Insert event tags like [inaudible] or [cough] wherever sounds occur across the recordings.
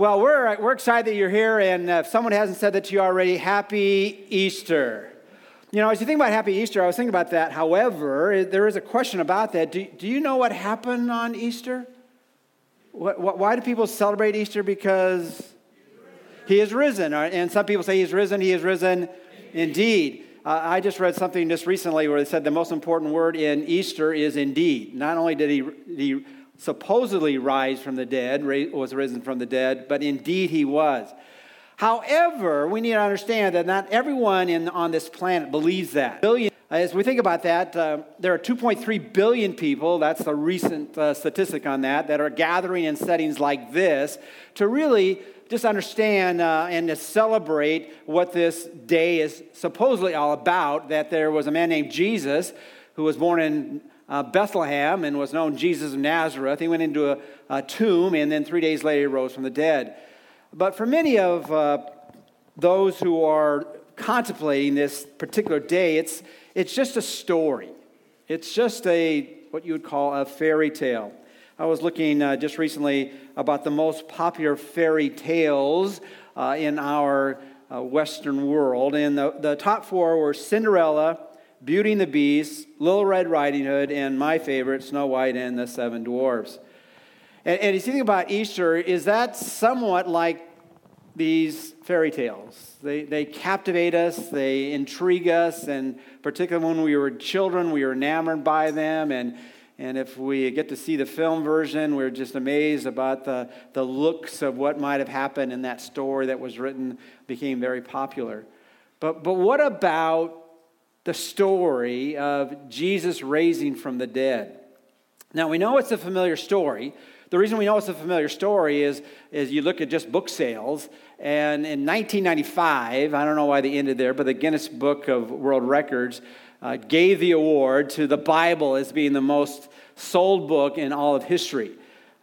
Well, we're, we're excited that you're here, and if someone hasn't said that to you already, happy Easter. You know, as you think about happy Easter, I was thinking about that. However, there is a question about that. Do, do you know what happened on Easter? What, what, why do people celebrate Easter? Because he is risen. And some people say he's risen, he is risen indeed. Uh, I just read something just recently where they said the most important word in Easter is indeed. Not only did he, he supposedly rise from the dead, was risen from the dead, but indeed he was. However, we need to understand that not everyone in, on this planet believes that. As we think about that, uh, there are 2.3 billion people, that's the recent uh, statistic on that, that are gathering in settings like this to really just understand uh, and to celebrate what this day is supposedly all about that there was a man named Jesus who was born in uh, Bethlehem and was known Jesus of Nazareth. He went into a, a, tomb and then three days later he rose from the dead. But for many of uh, those who are contemplating this particular day, it's, it's just a story. It's just a what you would call a fairy tale. I was looking uh, just recently about the most popular fairy tales uh, in our uh, Western world, and the, the top four were Cinderella, Beauty and the Beast, Little Red Riding Hood, and my favorite, Snow White and the Seven Dwarfs. And, and you think about Easter, is that somewhat like these fairy tales? They, they captivate us, they intrigue us, and particularly when we were children, we were enamored by them. And, and if we get to see the film version, we're just amazed about the, the looks of what might have happened in that story that was written, became very popular. But, but what about the story of Jesus raising from the dead. Now, we know it's a familiar story. The reason we know it's a familiar story is, is you look at just book sales, and in 1995, I don't know why they ended there, but the Guinness Book of World Records uh, gave the award to the Bible as being the most sold book in all of history.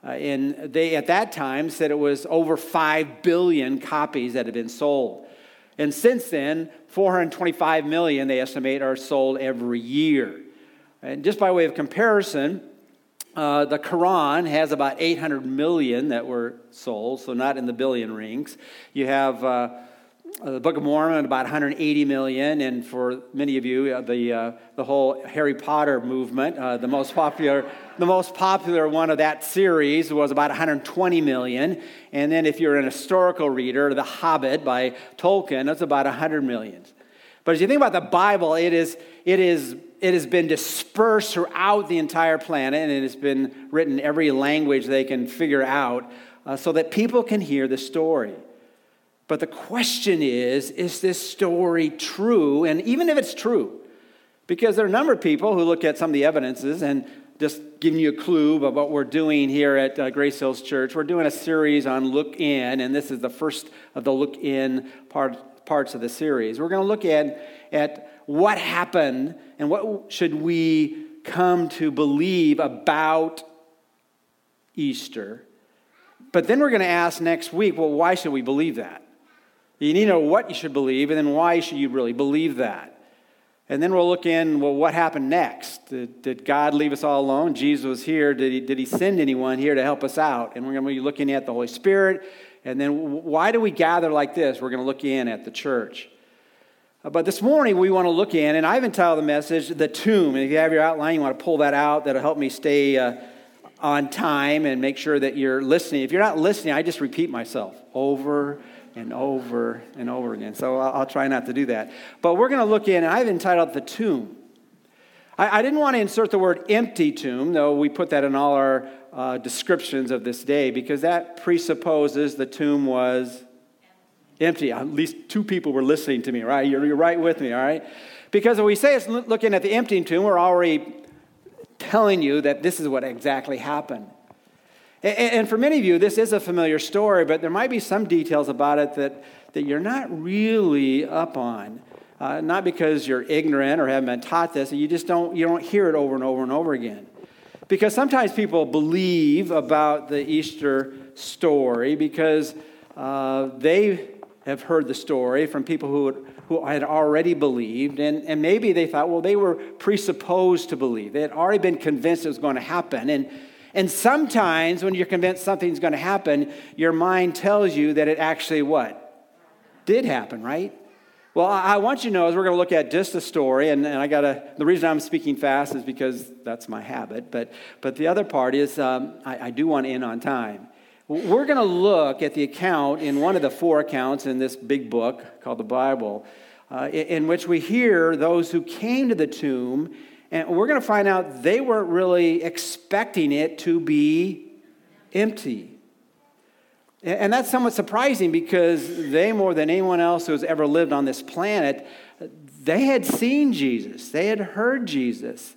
Uh, and they, at that time, said it was over 5 billion copies that had been sold. And since then, 425 million, they estimate, are sold every year. And just by way of comparison, uh, the Quran has about 800 million that were sold, so not in the billion rings. You have uh, the Book of Mormon, about 180 million, and for many of you, uh, the, uh, the whole Harry Potter movement, uh, the most popular the most popular one of that series was about 120 million. And then if you're an historical reader, The Hobbit by Tolkien, that's about 100 million. But as you think about the Bible, it, is, it, is, it has been dispersed throughout the entire planet and it has been written every language they can figure out uh, so that people can hear the story. But the question is is this story true? And even if it's true, because there are a number of people who look at some of the evidences and just giving you a clue about what we're doing here at uh, Grace Hills Church. We're doing a series on Look In, and this is the first of the Look In part, parts of the series. We're going to look at, at what happened and what should we come to believe about Easter. But then we're going to ask next week, well, why should we believe that? You need to know what you should believe, and then why should you really believe that? And then we'll look in, well, what happened next? Did, did, God leave us all alone? Jesus was here. Did he, did he send anyone here to help us out? And we're going to be looking at the Holy Spirit. And then why do we gather like this? We're going to look in at the church. Uh, but this morning we want to look in, and I've entitled the message, The Tomb. And if you have your outline, you want to pull that out. That'll help me stay uh, on time and make sure that you're listening. If you're not listening, I just repeat myself over and over and over again. So I'll, try not to do that. But we're going to look in, and I've entitled The Tomb. I, I, didn't want to insert the word empty tomb, though we put that in all our uh, descriptions of this day, because that presupposes the tomb was empty. At least two people were listening to me, right? You're, you're right with me, all right? Because if we say it's looking at the empty tomb, we're already telling you that this is what exactly happened. And for many of you, this is a familiar story, but there might be some details about it that, that you're not really up on. Uh, not because you're ignorant or haven't been taught this, you just don't, you don't hear it over and over and over again. Because sometimes people believe about the Easter story because uh, they have heard the story from people who, who had already believed, and, and maybe they thought, well, they were presupposed to believe. They had already been convinced it was going to happen. And, And sometimes when you're convinced something's going to happen, your mind tells you that it actually what? Did happen, right? Well, I want you to know as we're going to look at just a story, and, and I got to, the reason I'm speaking fast is because that's my habit, but, but the other part is um, I, I do want to end on time. We're going to look at the account in one of the four accounts in this big book called the Bible, uh, in, in which we hear those who came to the tomb, and we're going to find out they weren't really expecting it to be empty. And that's somewhat surprising because they, more than anyone else who has ever lived on this planet, they had seen Jesus, they had heard Jesus.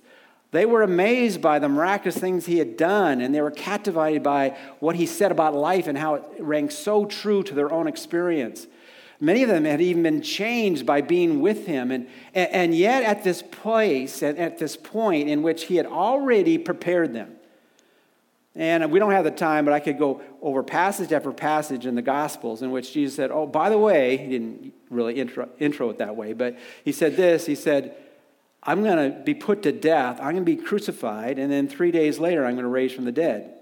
They were amazed by the miraculous things he had done, and they were captivated by what he said about life and how it rang so true to their own experience. Many of them had even been changed by being with him. And, and yet, at this place, and at this point in which he had already prepared them, and we don't have the time, but I could go over passage after passage in the Gospels in which Jesus said, Oh, by the way, he didn't really intro, intro it that way, but he said this He said, I'm going to be put to death, I'm going to be crucified, and then three days later, I'm going to raise from the dead.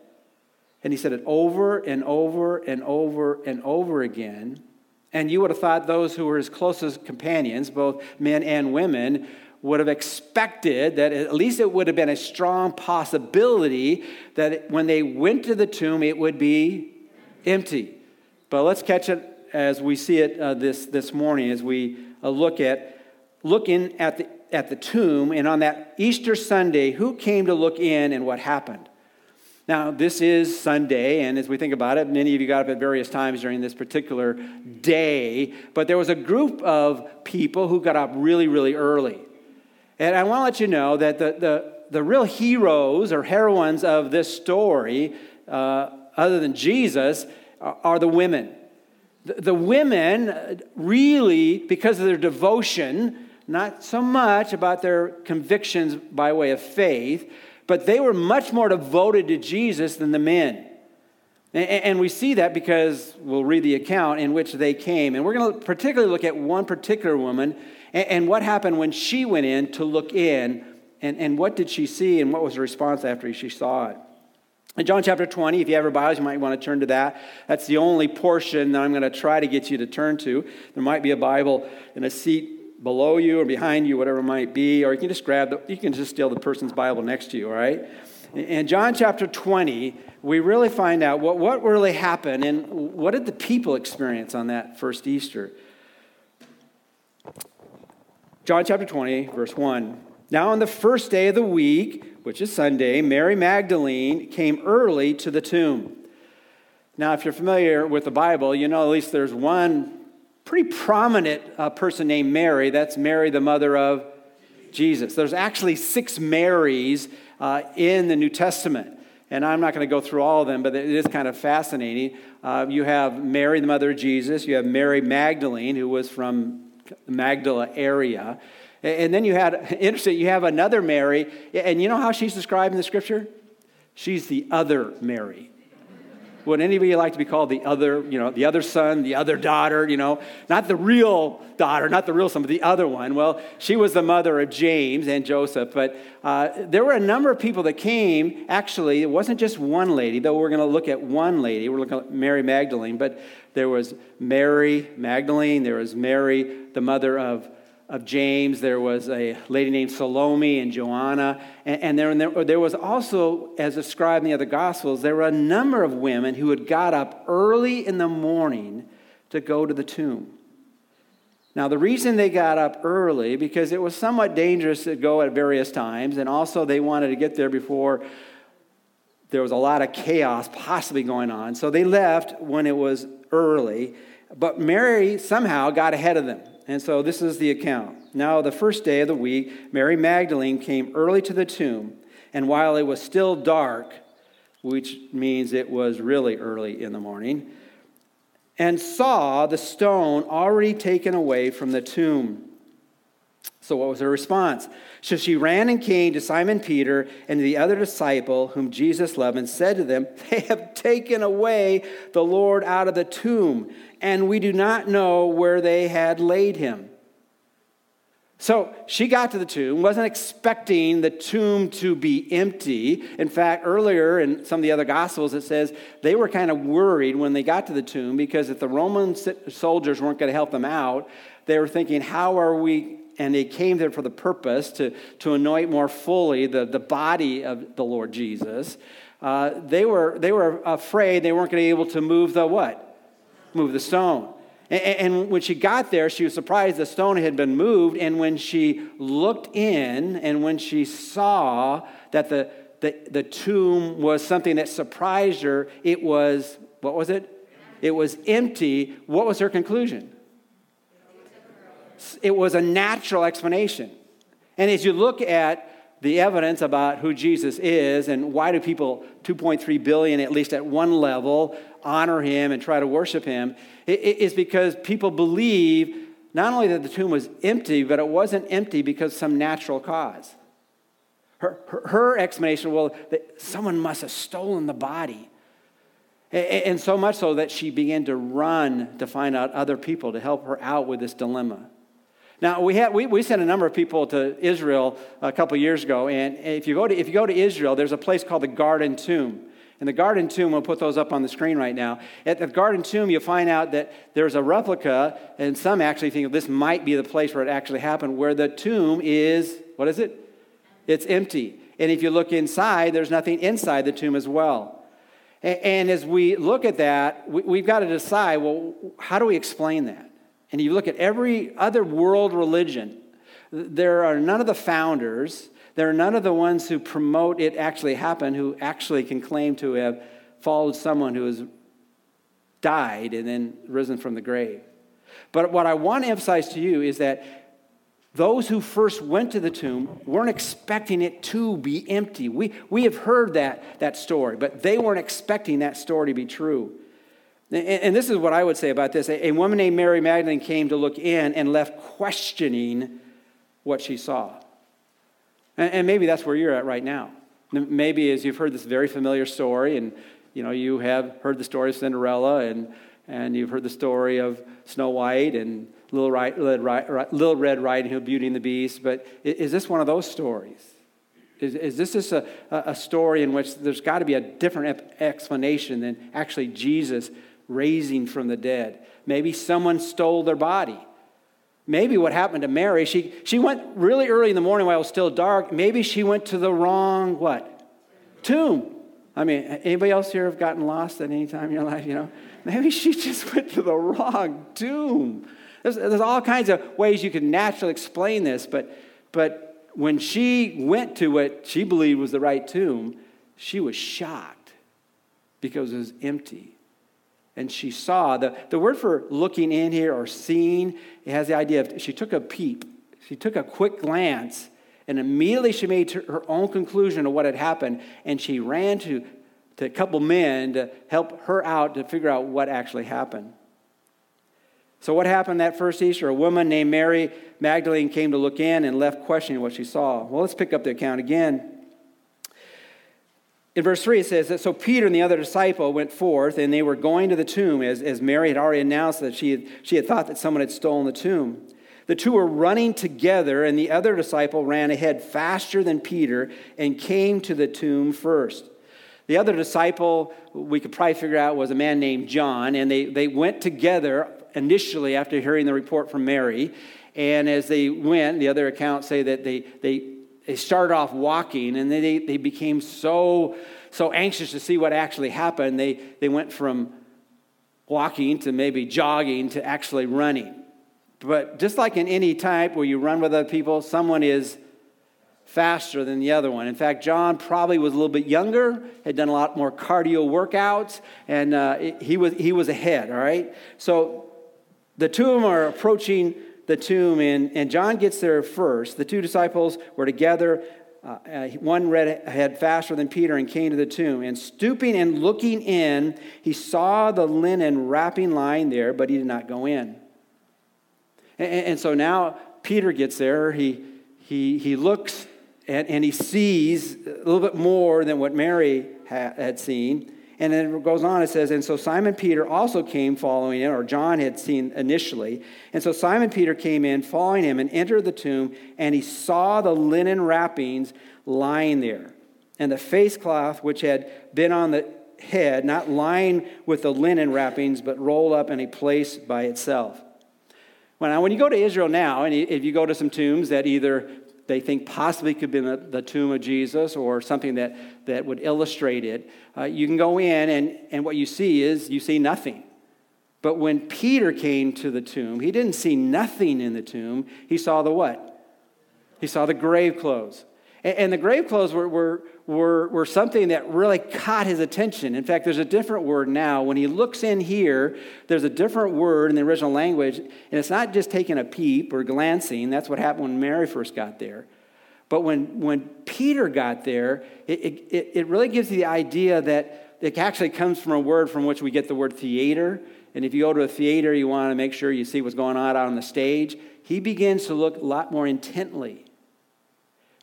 And he said it over and over and over and over again. And you would have thought those who were his closest companions, both men and women, would have expected that at least it would have been a strong possibility that when they went to the tomb, it would be empty. But let's catch it as we see it uh, this, this morning as we uh, look at looking at the, at the tomb and on that Easter Sunday, who came to look in and what happened. Now, this is Sunday, and as we think about it, many of you got up at various times during this particular day, but there was a group of people who got up really, really early. And I want to let you know that the, the, the real heroes or heroines of this story, uh, other than Jesus, are the women. The, the women really, because of their devotion, not so much about their convictions by way of faith, but they were much more devoted to Jesus than the men. And we see that because we'll read the account in which they came. And we're going to particularly look at one particular woman and what happened when she went in to look in. And, what did she see and what was the response after she saw it? In John chapter 20, if you have your Bibles, you might want to turn to that. That's the only portion that I'm going to try to get you to turn to. There might be a Bible in a seat below you or behind you, whatever it might be, or you can just grab the, you can just steal the person's Bible next to you, all right? In John chapter 20, we really find out what, what really happened and what did the people experience on that first Easter. John chapter 20, verse 1. Now, on the first day of the week, which is Sunday, Mary Magdalene came early to the tomb. Now, if you're familiar with the Bible, you know at least there's one pretty prominent uh, person named Mary. That's Mary, the mother of Jesus. There's actually six Marys uh, in the New Testament. And I'm not going to go through all of them, but it is kind of fascinating. Uh, you have Mary, the mother of Jesus. You have Mary Magdalene, who was from the Magdala area. And then you had, [laughs] interesting, you have another Mary. And you know how she's described in the scripture? She's the other Mary. Would anybody like to be called the other, you know, the other son, the other daughter, you know? Not the real daughter, not the real son, but the other one. Well, she was the mother of James and Joseph. But uh, there were a number of people that came. Actually, it wasn't just one lady, though we're going to look at one lady. We're looking at Mary Magdalene. But there was Mary Magdalene, there was Mary, the mother of of James. There was a lady named Salome and Joanna. And, and there, there, there, was also, as described in the other Gospels, there were a number of women who had got up early in the morning to go to the tomb. Now, the reason they got up early, because it was somewhat dangerous to go at various times, and also they wanted to get there before there was a lot of chaos possibly going on. So they left when it was early. But Mary somehow got ahead of them. And so this is the account. Now, the first day of the week, Mary Magdalene came early to the tomb, and while it was still dark, which means it was really early in the morning, and saw the stone already taken away from the tomb. So, what was her response? So she ran and came to Simon Peter and the other disciple whom Jesus loved and said to them, They have taken away the Lord out of the tomb, and we do not know where they had laid him. So she got to the tomb, wasn't expecting the tomb to be empty. In fact, earlier in some of the other Gospels, it says they were kind of worried when they got to the tomb because if the Roman soldiers weren't going to help them out, they were thinking, how are we? And they came there for the purpose to, to anoint more fully the, the body of the Lord Jesus. Uh, they, were, they were afraid they weren't going to be able to move the what? Move the stone. And when she got there, she was surprised the stone had been moved. And when she looked in and when she saw that the, the, the tomb was something that surprised her, it was, what was it? It was empty. What was her conclusion? It was a natural explanation. And as you look at the evidence about who Jesus is and why do people 2.3 billion at least at one level honor him and try to worship him it is because people believe not only that the tomb was empty, but it wasn't empty because some natural cause. Her, her, her explanation, well, that someone must have stolen the body. And so much so that she began to run to find out other people to help her out with this dilemma. Now, we, had, we, we sent a number of people to Israel a couple years ago, and if you, go to, if you go to Israel, there's a place called the Garden Tomb. And the Garden Tomb, we'll put those up on the screen right now. At the Garden Tomb, you'll find out that there's a replica, and some actually think this might be the place where it actually happened, where the tomb is, what is it? It's empty. And if you look inside, there's nothing inside the tomb as well. And as we look at that, we've got to decide well, how do we explain that? And you look at every other world religion, there are none of the founders there are none of the ones who promote it actually happen who actually can claim to have followed someone who has died and then risen from the grave. But what I want to emphasize to you is that those who first went to the tomb weren't expecting it to be empty. We, we have heard that, that story, but they weren't expecting that story to be true. And, this is what I would say about this. A, woman named Mary Magdalene came to look in and left questioning what she saw. And, maybe that's where you're at right now. Maybe as you've heard this very familiar story, and you know you have heard the story of Cinderella, and and you've heard the story of Snow White and Little, Little Red Riding Hood, Beauty and the Beast. But is this one of those stories? Is, is this just a, a story in which there's got to be a different explanation than actually Jesus raising from the dead? Maybe someone stole their body maybe what happened to Mary, she, she went really early in the morning while it was still dark. Maybe she went to the wrong what? Tomb. I mean, anybody else here have gotten lost at any time in your life, you know? Maybe she just went to the wrong tomb. There's, there's all kinds of ways you can naturally explain this, but, but when she went to what she believed was the right tomb, she was shocked because it was empty and she saw. The, the word for looking in here or seeing, it has the idea of she took a peep. She took a quick glance, and immediately she made her own conclusion of what had happened, and she ran to, to a couple men to help her out to figure out what actually happened. So, what happened that first Easter? A woman named Mary Magdalene came to look in and left questioning what she saw. Well, let's pick up the account again. In verse 3, it says that so Peter and the other disciple went forth, and they were going to the tomb, as, as Mary had already announced that she had, she had thought that someone had stolen the tomb. The two were running together, and the other disciple ran ahead faster than Peter and came to the tomb first. The other disciple, we could probably figure out, was a man named John, and they, they went together initially after hearing the report from Mary. And as they went, the other accounts say that they, they they started off walking and they, they became so, so anxious to see what actually happened. They, they went from walking to maybe jogging to actually running. But just like in any type where you run with other people, someone is faster than the other one. In fact, John probably was a little bit younger, had done a lot more cardio workouts, and uh, he, was, he was ahead, all right? So the two of them are approaching the tomb, and, and John gets there first. The two disciples were together. Uh, uh, one read ahead faster than Peter and came to the tomb. And stooping and looking in, he saw the linen wrapping lying there, but he did not go in. And, and so now Peter gets there. He, he, he looks and, and he sees a little bit more than what Mary ha- had seen. And then it goes on, it says, And so Simon Peter also came following him, or John had seen initially. And so Simon Peter came in, following him, and entered the tomb, and he saw the linen wrappings lying there, and the face cloth which had been on the head, not lying with the linen wrappings, but rolled up in a place by itself. Well, when you go to Israel now, and if you go to some tombs that either they think possibly could be the, tomb of Jesus or something that, that would illustrate it, uh, you can go in and, and what you see is you see nothing. But when Peter came to the tomb, he didn't see nothing in the tomb. He saw the what? He saw the grave clothes. And, and the grave clothes were, were, were, were something that really caught his attention. In fact, there's a different word now. When he looks in here, there's a different word in the original language, and it's not just taking a peep or glancing. That's what happened when Mary first got there. But when, when Peter got there, it, it, it really gives you the idea that it actually comes from a word from which we get the word theater. And if you go to a theater, you want to make sure you see what's going on out on the stage. He begins to look a lot more intently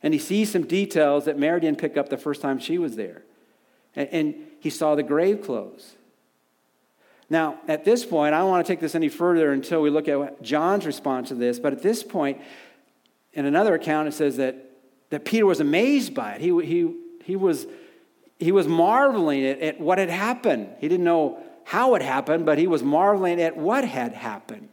and he sees some details that Mary didn't pick up the first time she was there. And, and he saw the grave clothes. Now, at this point, I don't want to take this any further until we look at John's response to this, but at this point, in another account, it says that, that Peter was amazed by it. He, he, he, was, he was marveling at, at what had happened. He didn't know how it happened, but he was marveling at what had happened.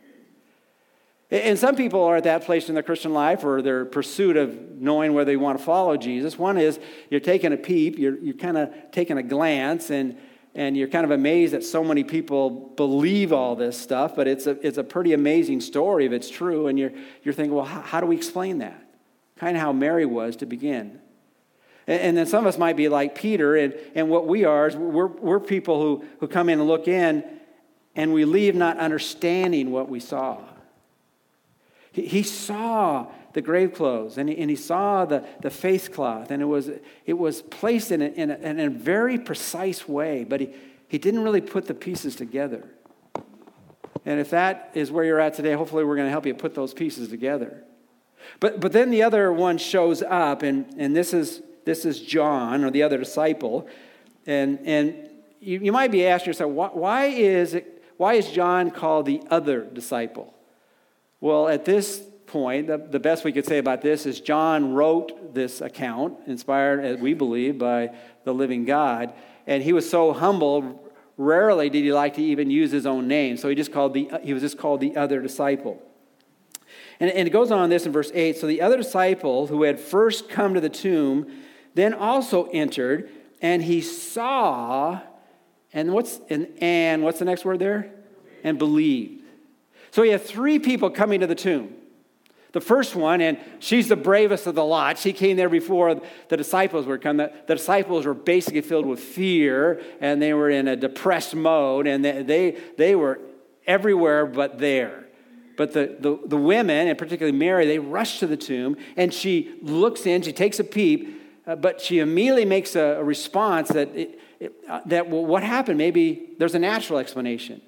And some people are at that place in their Christian life or their pursuit of knowing whether they want to follow Jesus. One is you're taking a peep, you're, you're kind of taking a glance, and, and you're kind of amazed that so many people believe all this stuff, but it's a, it's a pretty amazing story if it's true. And you're, you're thinking, well, how, how do we explain that? Kind of how Mary was to begin. And, and then some of us might be like Peter, and, and what we are is we're, we're people who, who come in and look in, and we leave not understanding what we saw. He, he saw the grave clothes and he, and he saw the, the face cloth, and it was, it was placed in a, in, a, in a very precise way, but he, he didn't really put the pieces together. And if that is where you're at today, hopefully we're going to help you put those pieces together. But, but then the other one shows up, and, and this, is, this is John, or the other disciple. And, and you, you might be asking yourself, why, why, is it, why is John called the other disciple? Well, at this point, the, the best we could say about this is John wrote this account, inspired, as we believe, by the living God. And he was so humble, rarely did he like to even use his own name. So he just called the, he was just called the other disciple. And, and it goes on this in verse 8. So the other disciple who had first come to the tomb then also entered, and he saw, and what's and, and what's the next word there? And believed. So he had three people coming to the tomb. The first one, and she's the bravest of the lot, she came there before the disciples were coming. The, disciples were basically filled with fear and they were in a depressed mode and they, they, they were everywhere but there. But the, the, the women, and particularly Mary, they rush to the tomb and she looks in, she takes a peep, uh, but she immediately makes a, response that, it, uh, that well, what happened? Maybe there's a natural explanation.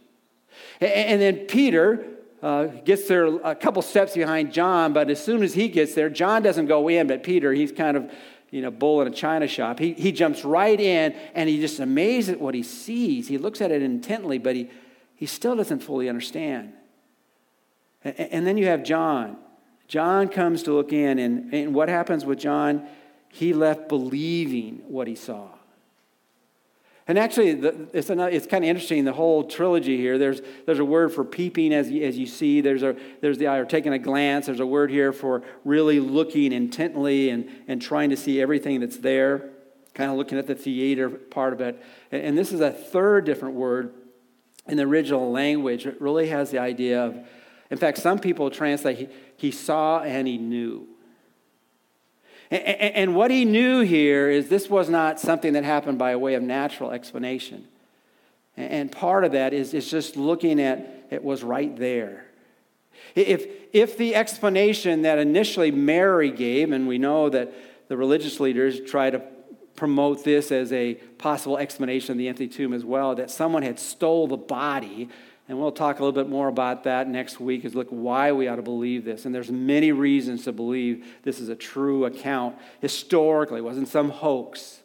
And then Peter, uh, gets there a couple steps behind John, but as soon as he gets there, John doesn't go in, but Peter, he's kind of, you know, bull in a china shop. He, he jumps right in and he just amazed at what he sees. He looks at it intently, but he, he still doesn't fully understand. And, and then you have John. John comes to look in, and, and what happens with John? He left believing what he saw. And actually, it's, it's kind of interesting, the whole trilogy here. There's, there's a word for peeping, as you, as you see. There's, a, there's the, eye or taking a glance. There's a word here for really looking intently and, and trying to see everything that's there, kind of looking at the theater part of it. And, and this is a third different word in the original language. It really has the idea of, in fact, some people translate, he, he saw and he knew. And what he knew here is this was not something that happened by way of natural explanation. And part of that is, is just looking at it was right there. If, if the explanation that initially Mary gave, and we know that the religious leaders try to promote this as a possible explanation of the empty tomb as well, that someone had stole the body and we'll talk a little bit more about that next week is look why we ought to believe this. And there's many reasons to believe this is a true account historically, it wasn't some hoax.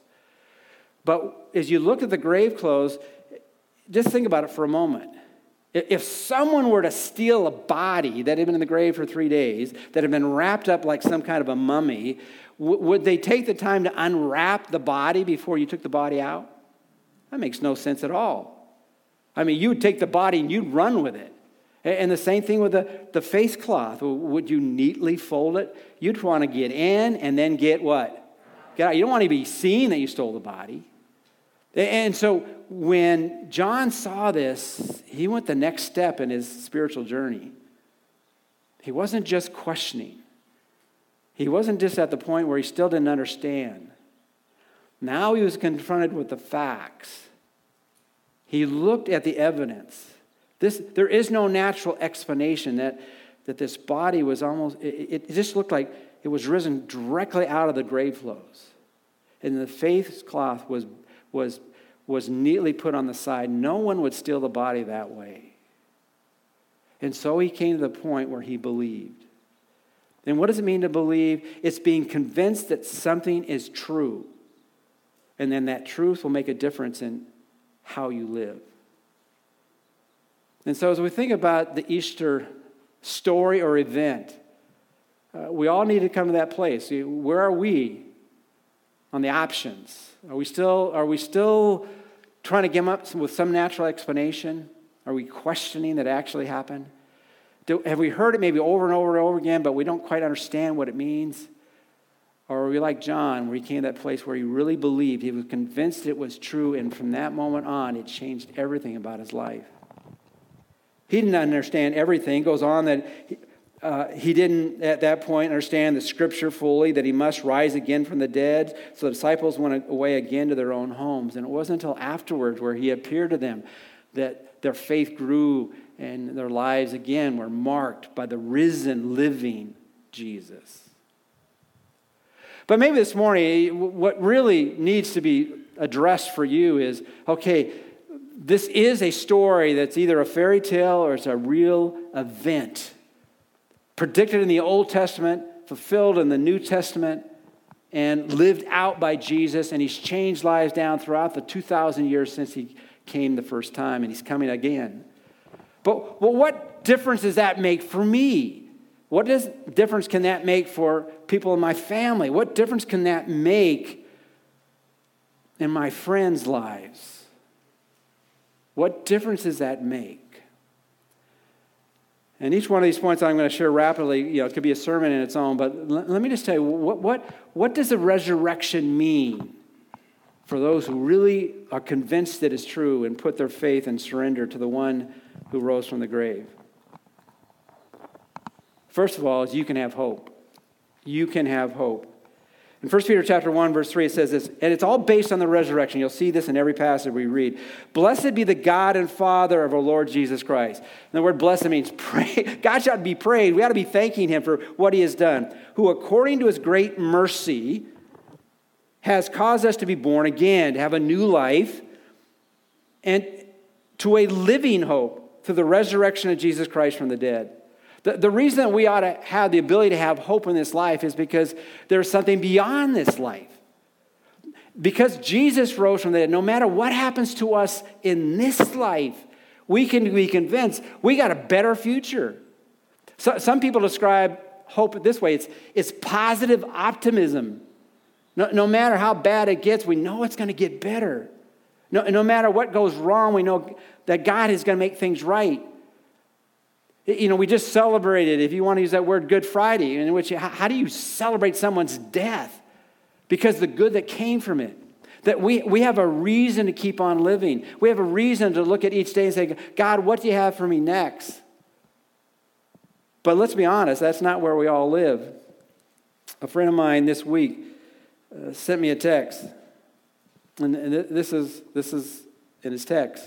But as you look at the grave clothes, just think about it for a moment. If someone were to steal a body that had been in the grave for three days, that had been wrapped up like some kind of a mummy, would they take the time to unwrap the body before you took the body out? That makes no sense at all. I mean, you would take the body and you'd run with it. And the same thing with the, the face cloth. Would you neatly fold it? You'd want to get in and then get what? Get out. You don't want to be seen that you stole the body. And so when John saw this, he went the next step in his spiritual journey. He wasn't just questioning, he wasn't just at the point where he still didn't understand. Now he was confronted with the facts. He looked at the evidence. This, there is no natural explanation that, that this body was almost, it, it just looked like it was risen directly out of the grave clothes. And the face cloth was, was, was neatly put on the side. No one would steal the body that way. And so he came to the point where he believed. And what does it mean to believe? It's being convinced that something is true. And then that truth will make a difference in how you live. And so, as we think about the Easter story or event, uh, we all need to come to that place. Where are we on the options? Are we still, are we still trying to come up with some natural explanation? Are we questioning that actually happened? Do, have we heard it maybe over and over and over again, but we don't quite understand what it means? Or are we like John, where he came to that place where he really believed, he was convinced it was true, and from that moment on, it changed everything about his life? He didn't understand everything. It goes on that he, uh, he didn't at that point understand the scripture fully that he must rise again from the dead. So the disciples went away again to their own homes. And it wasn't until afterwards, where he appeared to them, that their faith grew and their lives again were marked by the risen, living Jesus. But maybe this morning, what really needs to be addressed for you is okay, this is a story that's either a fairy tale or it's a real event. Predicted in the Old Testament, fulfilled in the New Testament, and lived out by Jesus. And he's changed lives down throughout the 2,000 years since he came the first time, and he's coming again. But well, what difference does that make for me? What difference can that make for people in my family? What difference can that make in my friends' lives? What difference does that make? And each one of these points I'm going to share rapidly, you know, it could be a sermon in its own, but let, let me just tell you what, what, what does the resurrection mean for those who really are convinced that it's true and put their faith and surrender to the one who rose from the grave? First of all, is you can have hope. You can have hope. In 1 Peter chapter 1, verse 3, it says this, and it's all based on the resurrection. You'll see this in every passage we read. Blessed be the God and Father of our Lord Jesus Christ. And the word blessed means [laughs] pray. God should be praised. We ought to be thanking him for what he has done. Who, according to his great mercy, has caused us to be born again, to have a new life, and to a living hope through the resurrection of Jesus Christ from the dead the, the reason that we ought to have the ability to have hope in this life is because there's something beyond this life. Because Jesus rose from the dead, no matter what happens to us in this life, we can be convinced we got a better future. So, some people describe hope this way it's, it's positive optimism. No, no matter how bad it gets, we know it's going to get better. No, no matter what goes wrong, we know that God is going to make things right. You know, we just celebrated, if you want to use that word, Good Friday, in which how do you celebrate someone's death? Because the good that came from it. That we, we have a reason to keep on living. We have a reason to look at each day and say, God, what do you have for me next? But let's be honest, that's not where we all live. A friend of mine this week uh, sent me a text. And, and this, is, this is in his text.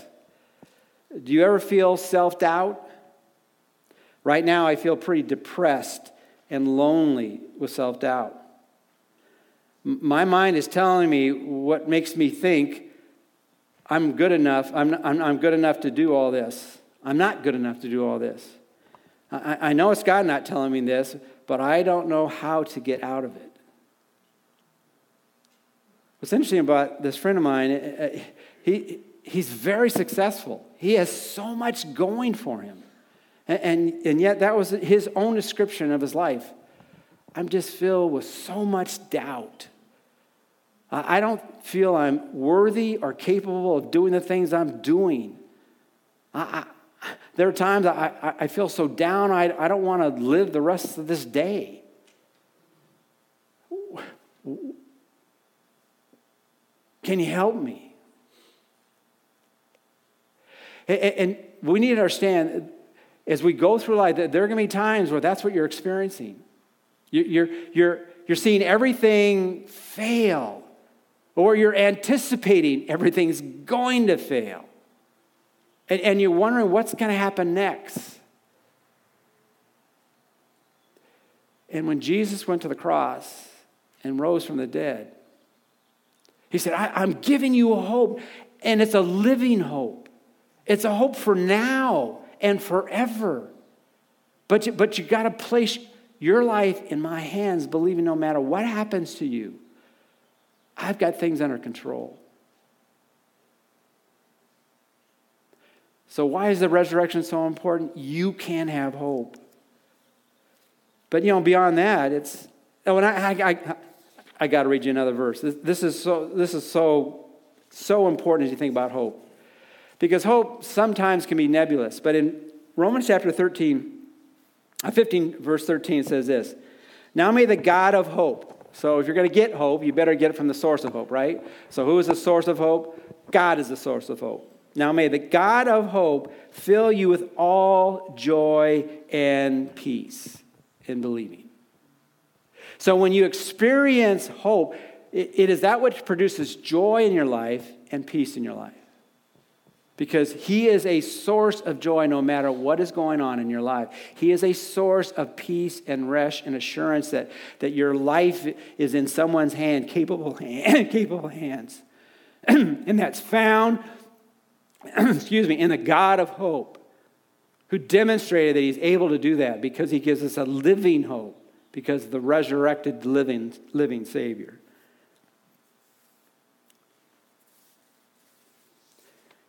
Do you ever feel self doubt? Right now, I feel pretty depressed and lonely with self doubt. My mind is telling me what makes me think I'm good enough. I'm, I'm, I'm good enough to do all this. I'm not good enough to do all this. I, I know it's God not telling me this, but I don't know how to get out of it. What's interesting about this friend of mine, uh, uh, he, he's very successful. He has so much going for him. And, and, and yet, that was his own description of his life. I'm just filled with so much doubt. I don't feel I'm worthy or capable of doing the things I'm doing. I, I, there are times I, I, feel so down, I, I don't want to live the rest of this day. Can you help me? And we need to understand as we go through life there are going to be times where that's what you're experiencing. You're, you're, you're seeing everything fail, or you're anticipating everything's going to fail. And, and you're wondering what's going to happen next. And when Jesus went to the cross and rose from the dead, he said, I, am giving you a hope, and it's a living hope. It's a hope for now and forever. But you, but you got to place your life in my hands, believing no matter what happens to you, I've got things under control. So, why is the resurrection so important? You can have hope. But, you know, beyond that, it's, oh, and I, I, I, I got to read you another verse. This, this, is so, this is so, so important as you think about hope. Because hope sometimes can be nebulous. But in Romans chapter 13, uh, 15, verse 13 says this Now may the God of hope, so if you're going to get hope, you better get it from the source of hope, right? So who is the source of hope? God is the source of hope. Now may the God of hope fill you with all joy and peace in believing. So when you experience hope, it is that which produces joy in your life and peace in your life because He is a source of joy no matter what is going on in your life. He is a source of peace and rest and assurance that, that your life is in someone's hand, capable, hand, [laughs] capable hands. [clears throat] and that's found, [clears throat] excuse me, in the God of hope, who demonstrated that He's able to do that because He gives us a living hope because of the resurrected living, living Savior.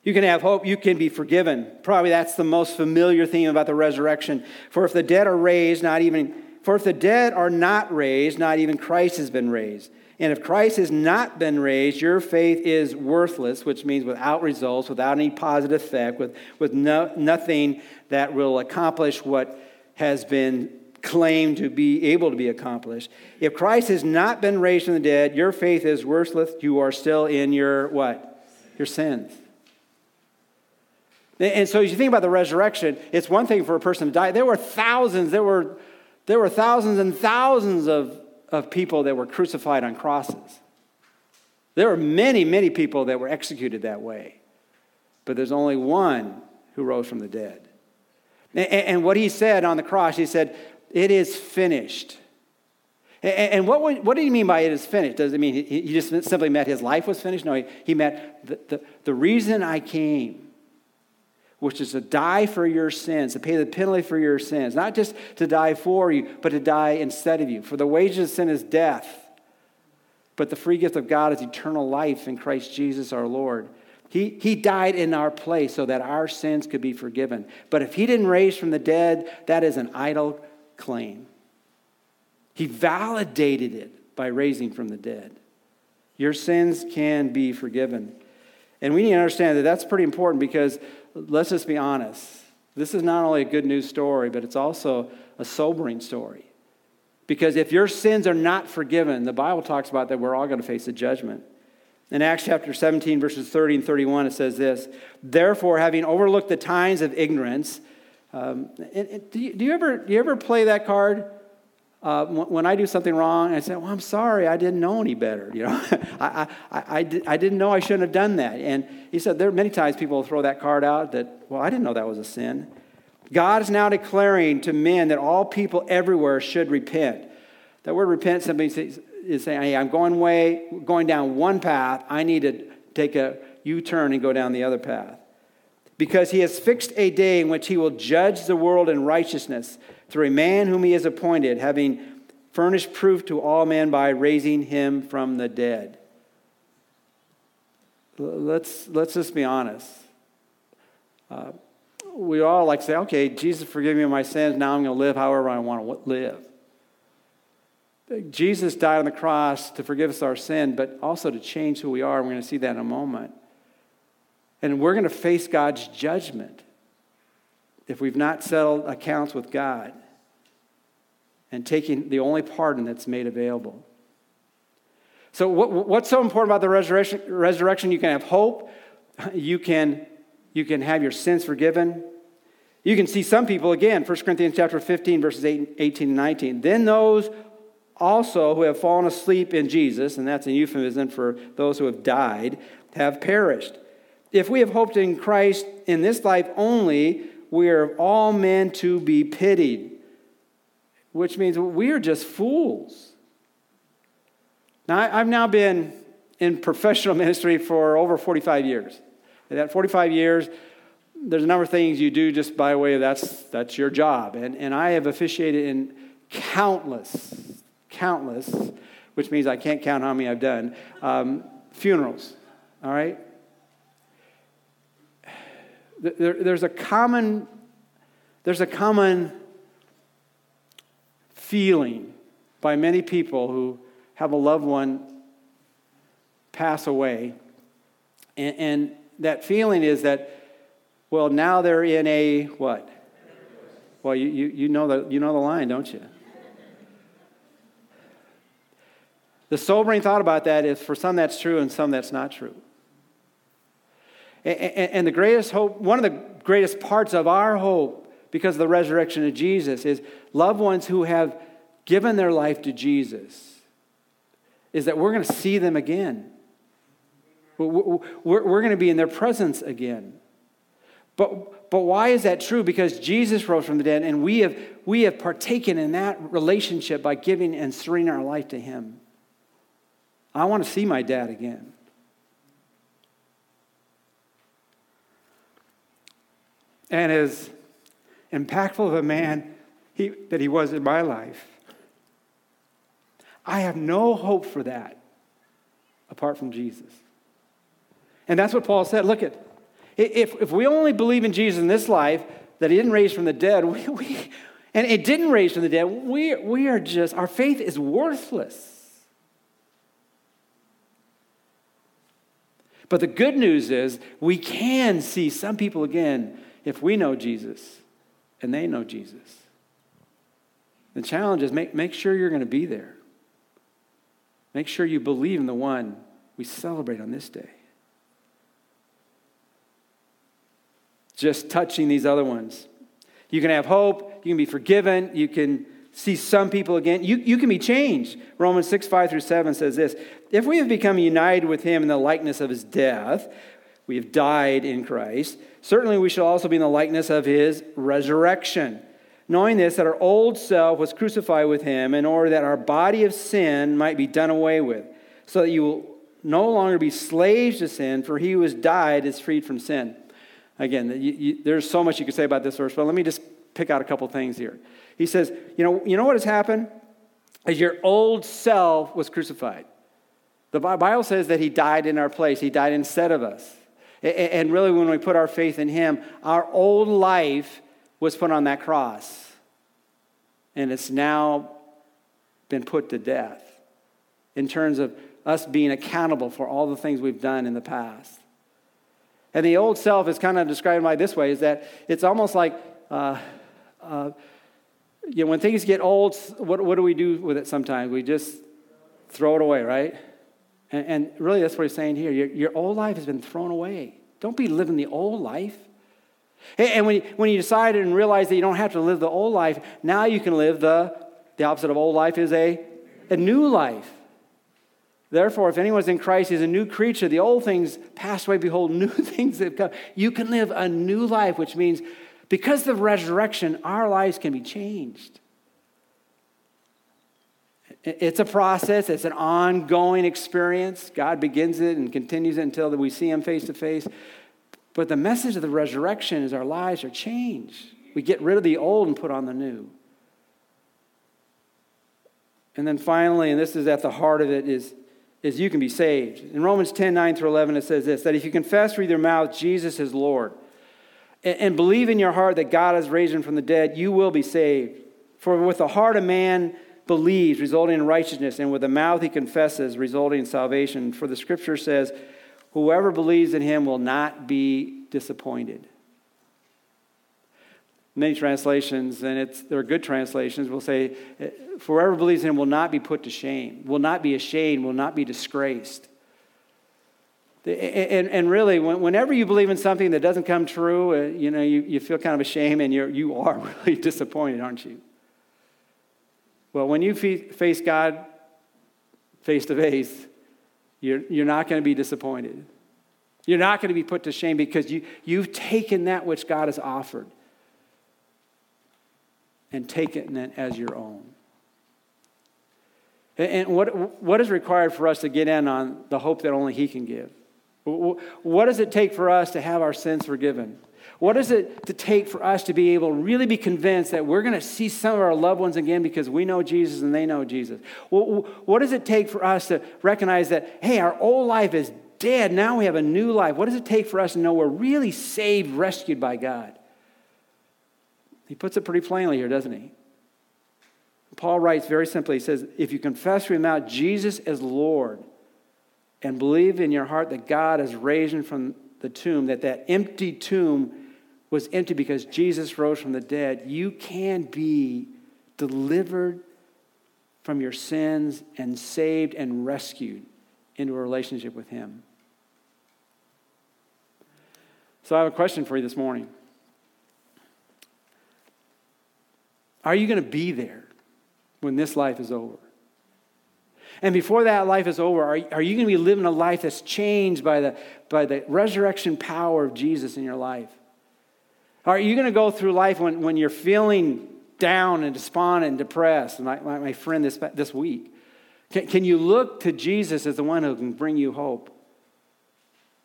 You can have hope, you can be forgiven. Probably that's the most familiar theme about the resurrection. For if the dead are raised, not even for if the dead are not raised, not even Christ has been raised. And if Christ has not been raised, your faith is worthless, which means without results, without any positive effect, with, with no, nothing that will accomplish what has been claimed to be able to be accomplished. If Christ has not been raised from the dead, your faith is worthless. You are still in your what? Your sins. And so as you think about the resurrection, it's one thing for a person to die. There were thousands, there were, there were thousands and thousands of, of people that were crucified on crosses. There were many, many people that were executed that way. But there's only one who rose from the dead. And, and what he said on the cross, he said, It is finished. And, what, would, what did he mean by it is finished? Does it mean he, he just simply meant his life was finished? No, he, he meant the, the, the reason I came which is to die for your sins, to pay the penalty for your sins. Not just to die for you, but to die instead of you. For the wages of sin is death, but the free gift of God is eternal life in Christ Jesus our Lord. He, he died in our place so that our sins could be forgiven. But if he didn't raise from the dead, that is an idle claim. He validated it by raising from the dead. Your sins can be forgiven. And we need to understand that that's pretty important because let's just be honest. This is not only a good news story, but it's also a sobering story. Because if your sins are not forgiven, the Bible talks about that we're all going to face a judgment. In Acts chapter 17, verses 30 and 31, it says this Therefore, having overlooked the times of ignorance, um, do, you, do, you, ever, do you ever play that card? Uh, when I do something wrong, I say, "Well, I'm sorry, I didn't know any better." You know, [laughs] I, I, I, I didn't know I shouldn't have done that. And he said there are many times people throw that card out that, well, I didn't know that was a sin. God is now declaring to men that all people everywhere should repent. That word repent simply is saying, "Hey, I'm going way, going down one path. I need to take a U-turn and go down the other path." Because he has fixed a day in which he will judge the world in righteousness through a man whom he has appointed, having furnished proof to all men by raising him from the dead. let's, let's just be honest. Uh, we all like to say, okay, Jesus, forgive me of my sins. Now I'm going to live however I want to live. Jesus died on the cross to forgive us our sin, but also to change who we are. We're going to see that in a moment. And we're going to face God's judgment if we've not settled accounts with God and taking the only pardon that's made available. So, what, what's so important about the resurrection? resurrection? You can have hope, you can, you can have your sins forgiven. You can see some people, again, 1 Corinthians chapter 15, verses 18 and 19. Then those also who have fallen asleep in Jesus, and that's a euphemism for those who have died, have perished. If we have hoped in Christ in this life only, we are all men to be pitied, which means we are just fools. Now, I've now been in professional [laughs] ministry for over 45 years. In that 45 years, there's a number of things you do just by way of that's, that's your job. And, and I have officiated in countless, countless, which means I can't count how many I've done, um, funerals. All right? There, there's a common, there's a common feeling by many people who have a loved one pass away. And, and that feeling is that, well, now they're in a what? Well, you, you, you, know the, you know the line, don't you? The sobering thought about that is for some that's true and some that's not true. And, the greatest hope, one of the greatest parts of our hope because of the resurrection of Jesus is loved ones who have given their life to Jesus is that we're going to see them again. We're, we're going to be in their presence again. But, but why is that true? Because Jesus rose from the dead, and we have, we have partaken in that relationship by giving and surrendering our life to Him. I want to see my dad again. And as impactful of a man he, that he was in my life, I have no hope for that apart from Jesus. And that's what Paul said. Look at if, if we only believe in Jesus in this life, that he didn't raise from the dead, [laughs] we, we, and it didn't raise from the dead, we, we are just, our faith is worthless. But the good news is we can see some people again if we know Jesus and they know Jesus. The challenge is make, make sure you're going to be there. Make sure you believe in the one we celebrate on this day. Just touching these other ones. You can have hope, you can be forgiven, you can see some people again. You, you can be changed. Romans 6, 5 through 7 says this If we have become united with him in the likeness of his death, we have died in Christ, certainly we shall also be in the likeness of his resurrection knowing this, that our old self was crucified with him in order that our body of sin might be done away with, so that you will no longer be slaves to sin, for he who has died is freed from sin. Again, you, you, there's so much you could say about this verse, but let me just pick out a couple things here. He says, you know, you know what has happened? Is your old self was crucified. The Bible says that he died in our place, he died instead of us. And really, when we put our faith in him, our old life was put on that cross. And it's now been put to death in terms of us being accountable for all the things we've done in the past. And the old self is kind of described by this way is that it's almost like, uh, uh, you know, when things get old, what, what do we do with it sometimes? We just throw it away, right? And, and really, that's what he's saying here. Your, your old life has been thrown away. Don't be living the old life. And when you, when you decide and realize that you don't have to live the old life, now you can live the, the opposite of old life is a, a new life. Therefore, if anyone's in Christ, he's a new creature. The old things passed away. Behold, [laughs] new things have come. You can live a new life, which means because of the resurrection, our lives can be changed. It's a process, it's an ongoing experience. God begins it and continues it until we see Him face to face. But the message of the resurrection is our lives are changed. We get rid of the old and put on the new. And then finally, and this is at the heart of it, is is you can be saved. In Romans 10 9 through 11, it says this that if you confess with your mouth Jesus is Lord and, and believe in your heart that God has raised him from the dead, you will be saved. For with the heart a man believes, resulting in righteousness, and with the mouth he confesses, resulting in salvation. For the scripture says, Whoever believes in him will not be disappointed. Many translations, and it's, they're good translations, will say, whoever believes in him will not be put to shame, will not be ashamed, will not be disgraced. And, and really, whenever you believe in something that doesn't come true, uh, you know, you, you feel kind of ashamed and you're, you are [laughs] really disappointed, aren't you? Well, when you face God face to face, you're, you're not going to be disappointed. You're not going to be put to shame because you, you've taken that which God has offered and taken it as your own. And what, what is required for us to get in on the hope that only He can give? What does it take for us to have our sins forgiven? What does it to take for us to be able to really be convinced that we're going to see some of our loved ones again because we know Jesus and they know Jesus? What does it take for us to recognize that, hey, our old life is dead. Now we have a new life. What does it take for us to know we're really saved, rescued by God? He puts it pretty plainly here, doesn't he? Paul writes very simply, he says, if you confess with your mouth Jesus as Lord and believe in your heart that God has raised him from the tomb, that that empty tomb was empty because Jesus rose from the dead, you can be delivered from your sins and saved and rescued into a relationship with Him. So I have a question for you this morning. Are you going to be there when this life is over? And before that life is over, are, are you going to be living a life that's changed by the, by the resurrection power of Jesus in your life? Are you going to go through life when, when you're feeling down and despondent and depressed, like my, my friend this, this week? Can, can you look to Jesus as the one who can bring you hope?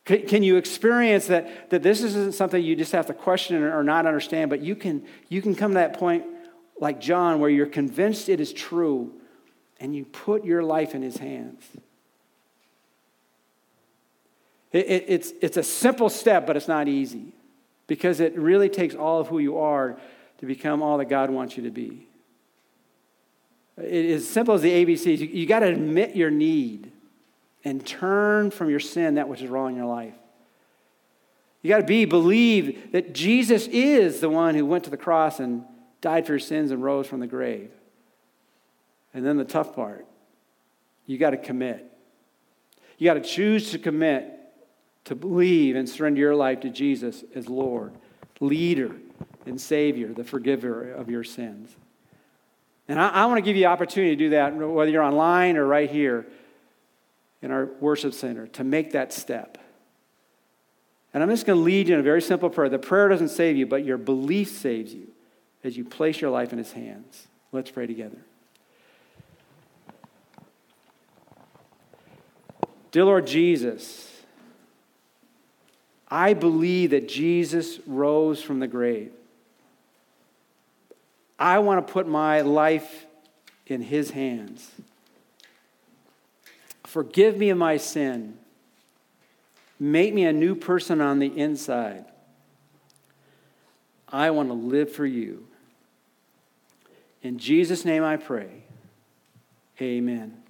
Can, can you experience that, that this isn't something you just have to question or not understand, but you can, you can come to that point like John where you're convinced it is true and you put your life in his hands? It, it, it's, it's a simple step, but it's not easy because it really takes all of who you are to become all that God wants you to be. It is simple as the ABCs. You, you got to admit your need and turn from your sin, that which is wrong in your life. You got to be, believe that Jesus is the one who went to the cross and died for your sins and rose from the grave. And then the tough part you got to commit. You got to choose to commit to believe and surrender your life to Jesus as Lord, leader, and Savior, the forgiver of your sins. And I, I want to give you the opportunity to do that, whether you're online or right here in our worship center, to make that step. And I'm just going to lead you in a very simple prayer. The prayer doesn't save you, but your belief saves you as you place your life in His hands. Let's pray together. Dear Lord Jesus, I believe that Jesus rose from the grave. I want to put my life in His hands. Forgive me of my sin. Make me a new person on the inside. I want to live for you. In Jesus' name I pray. Amen.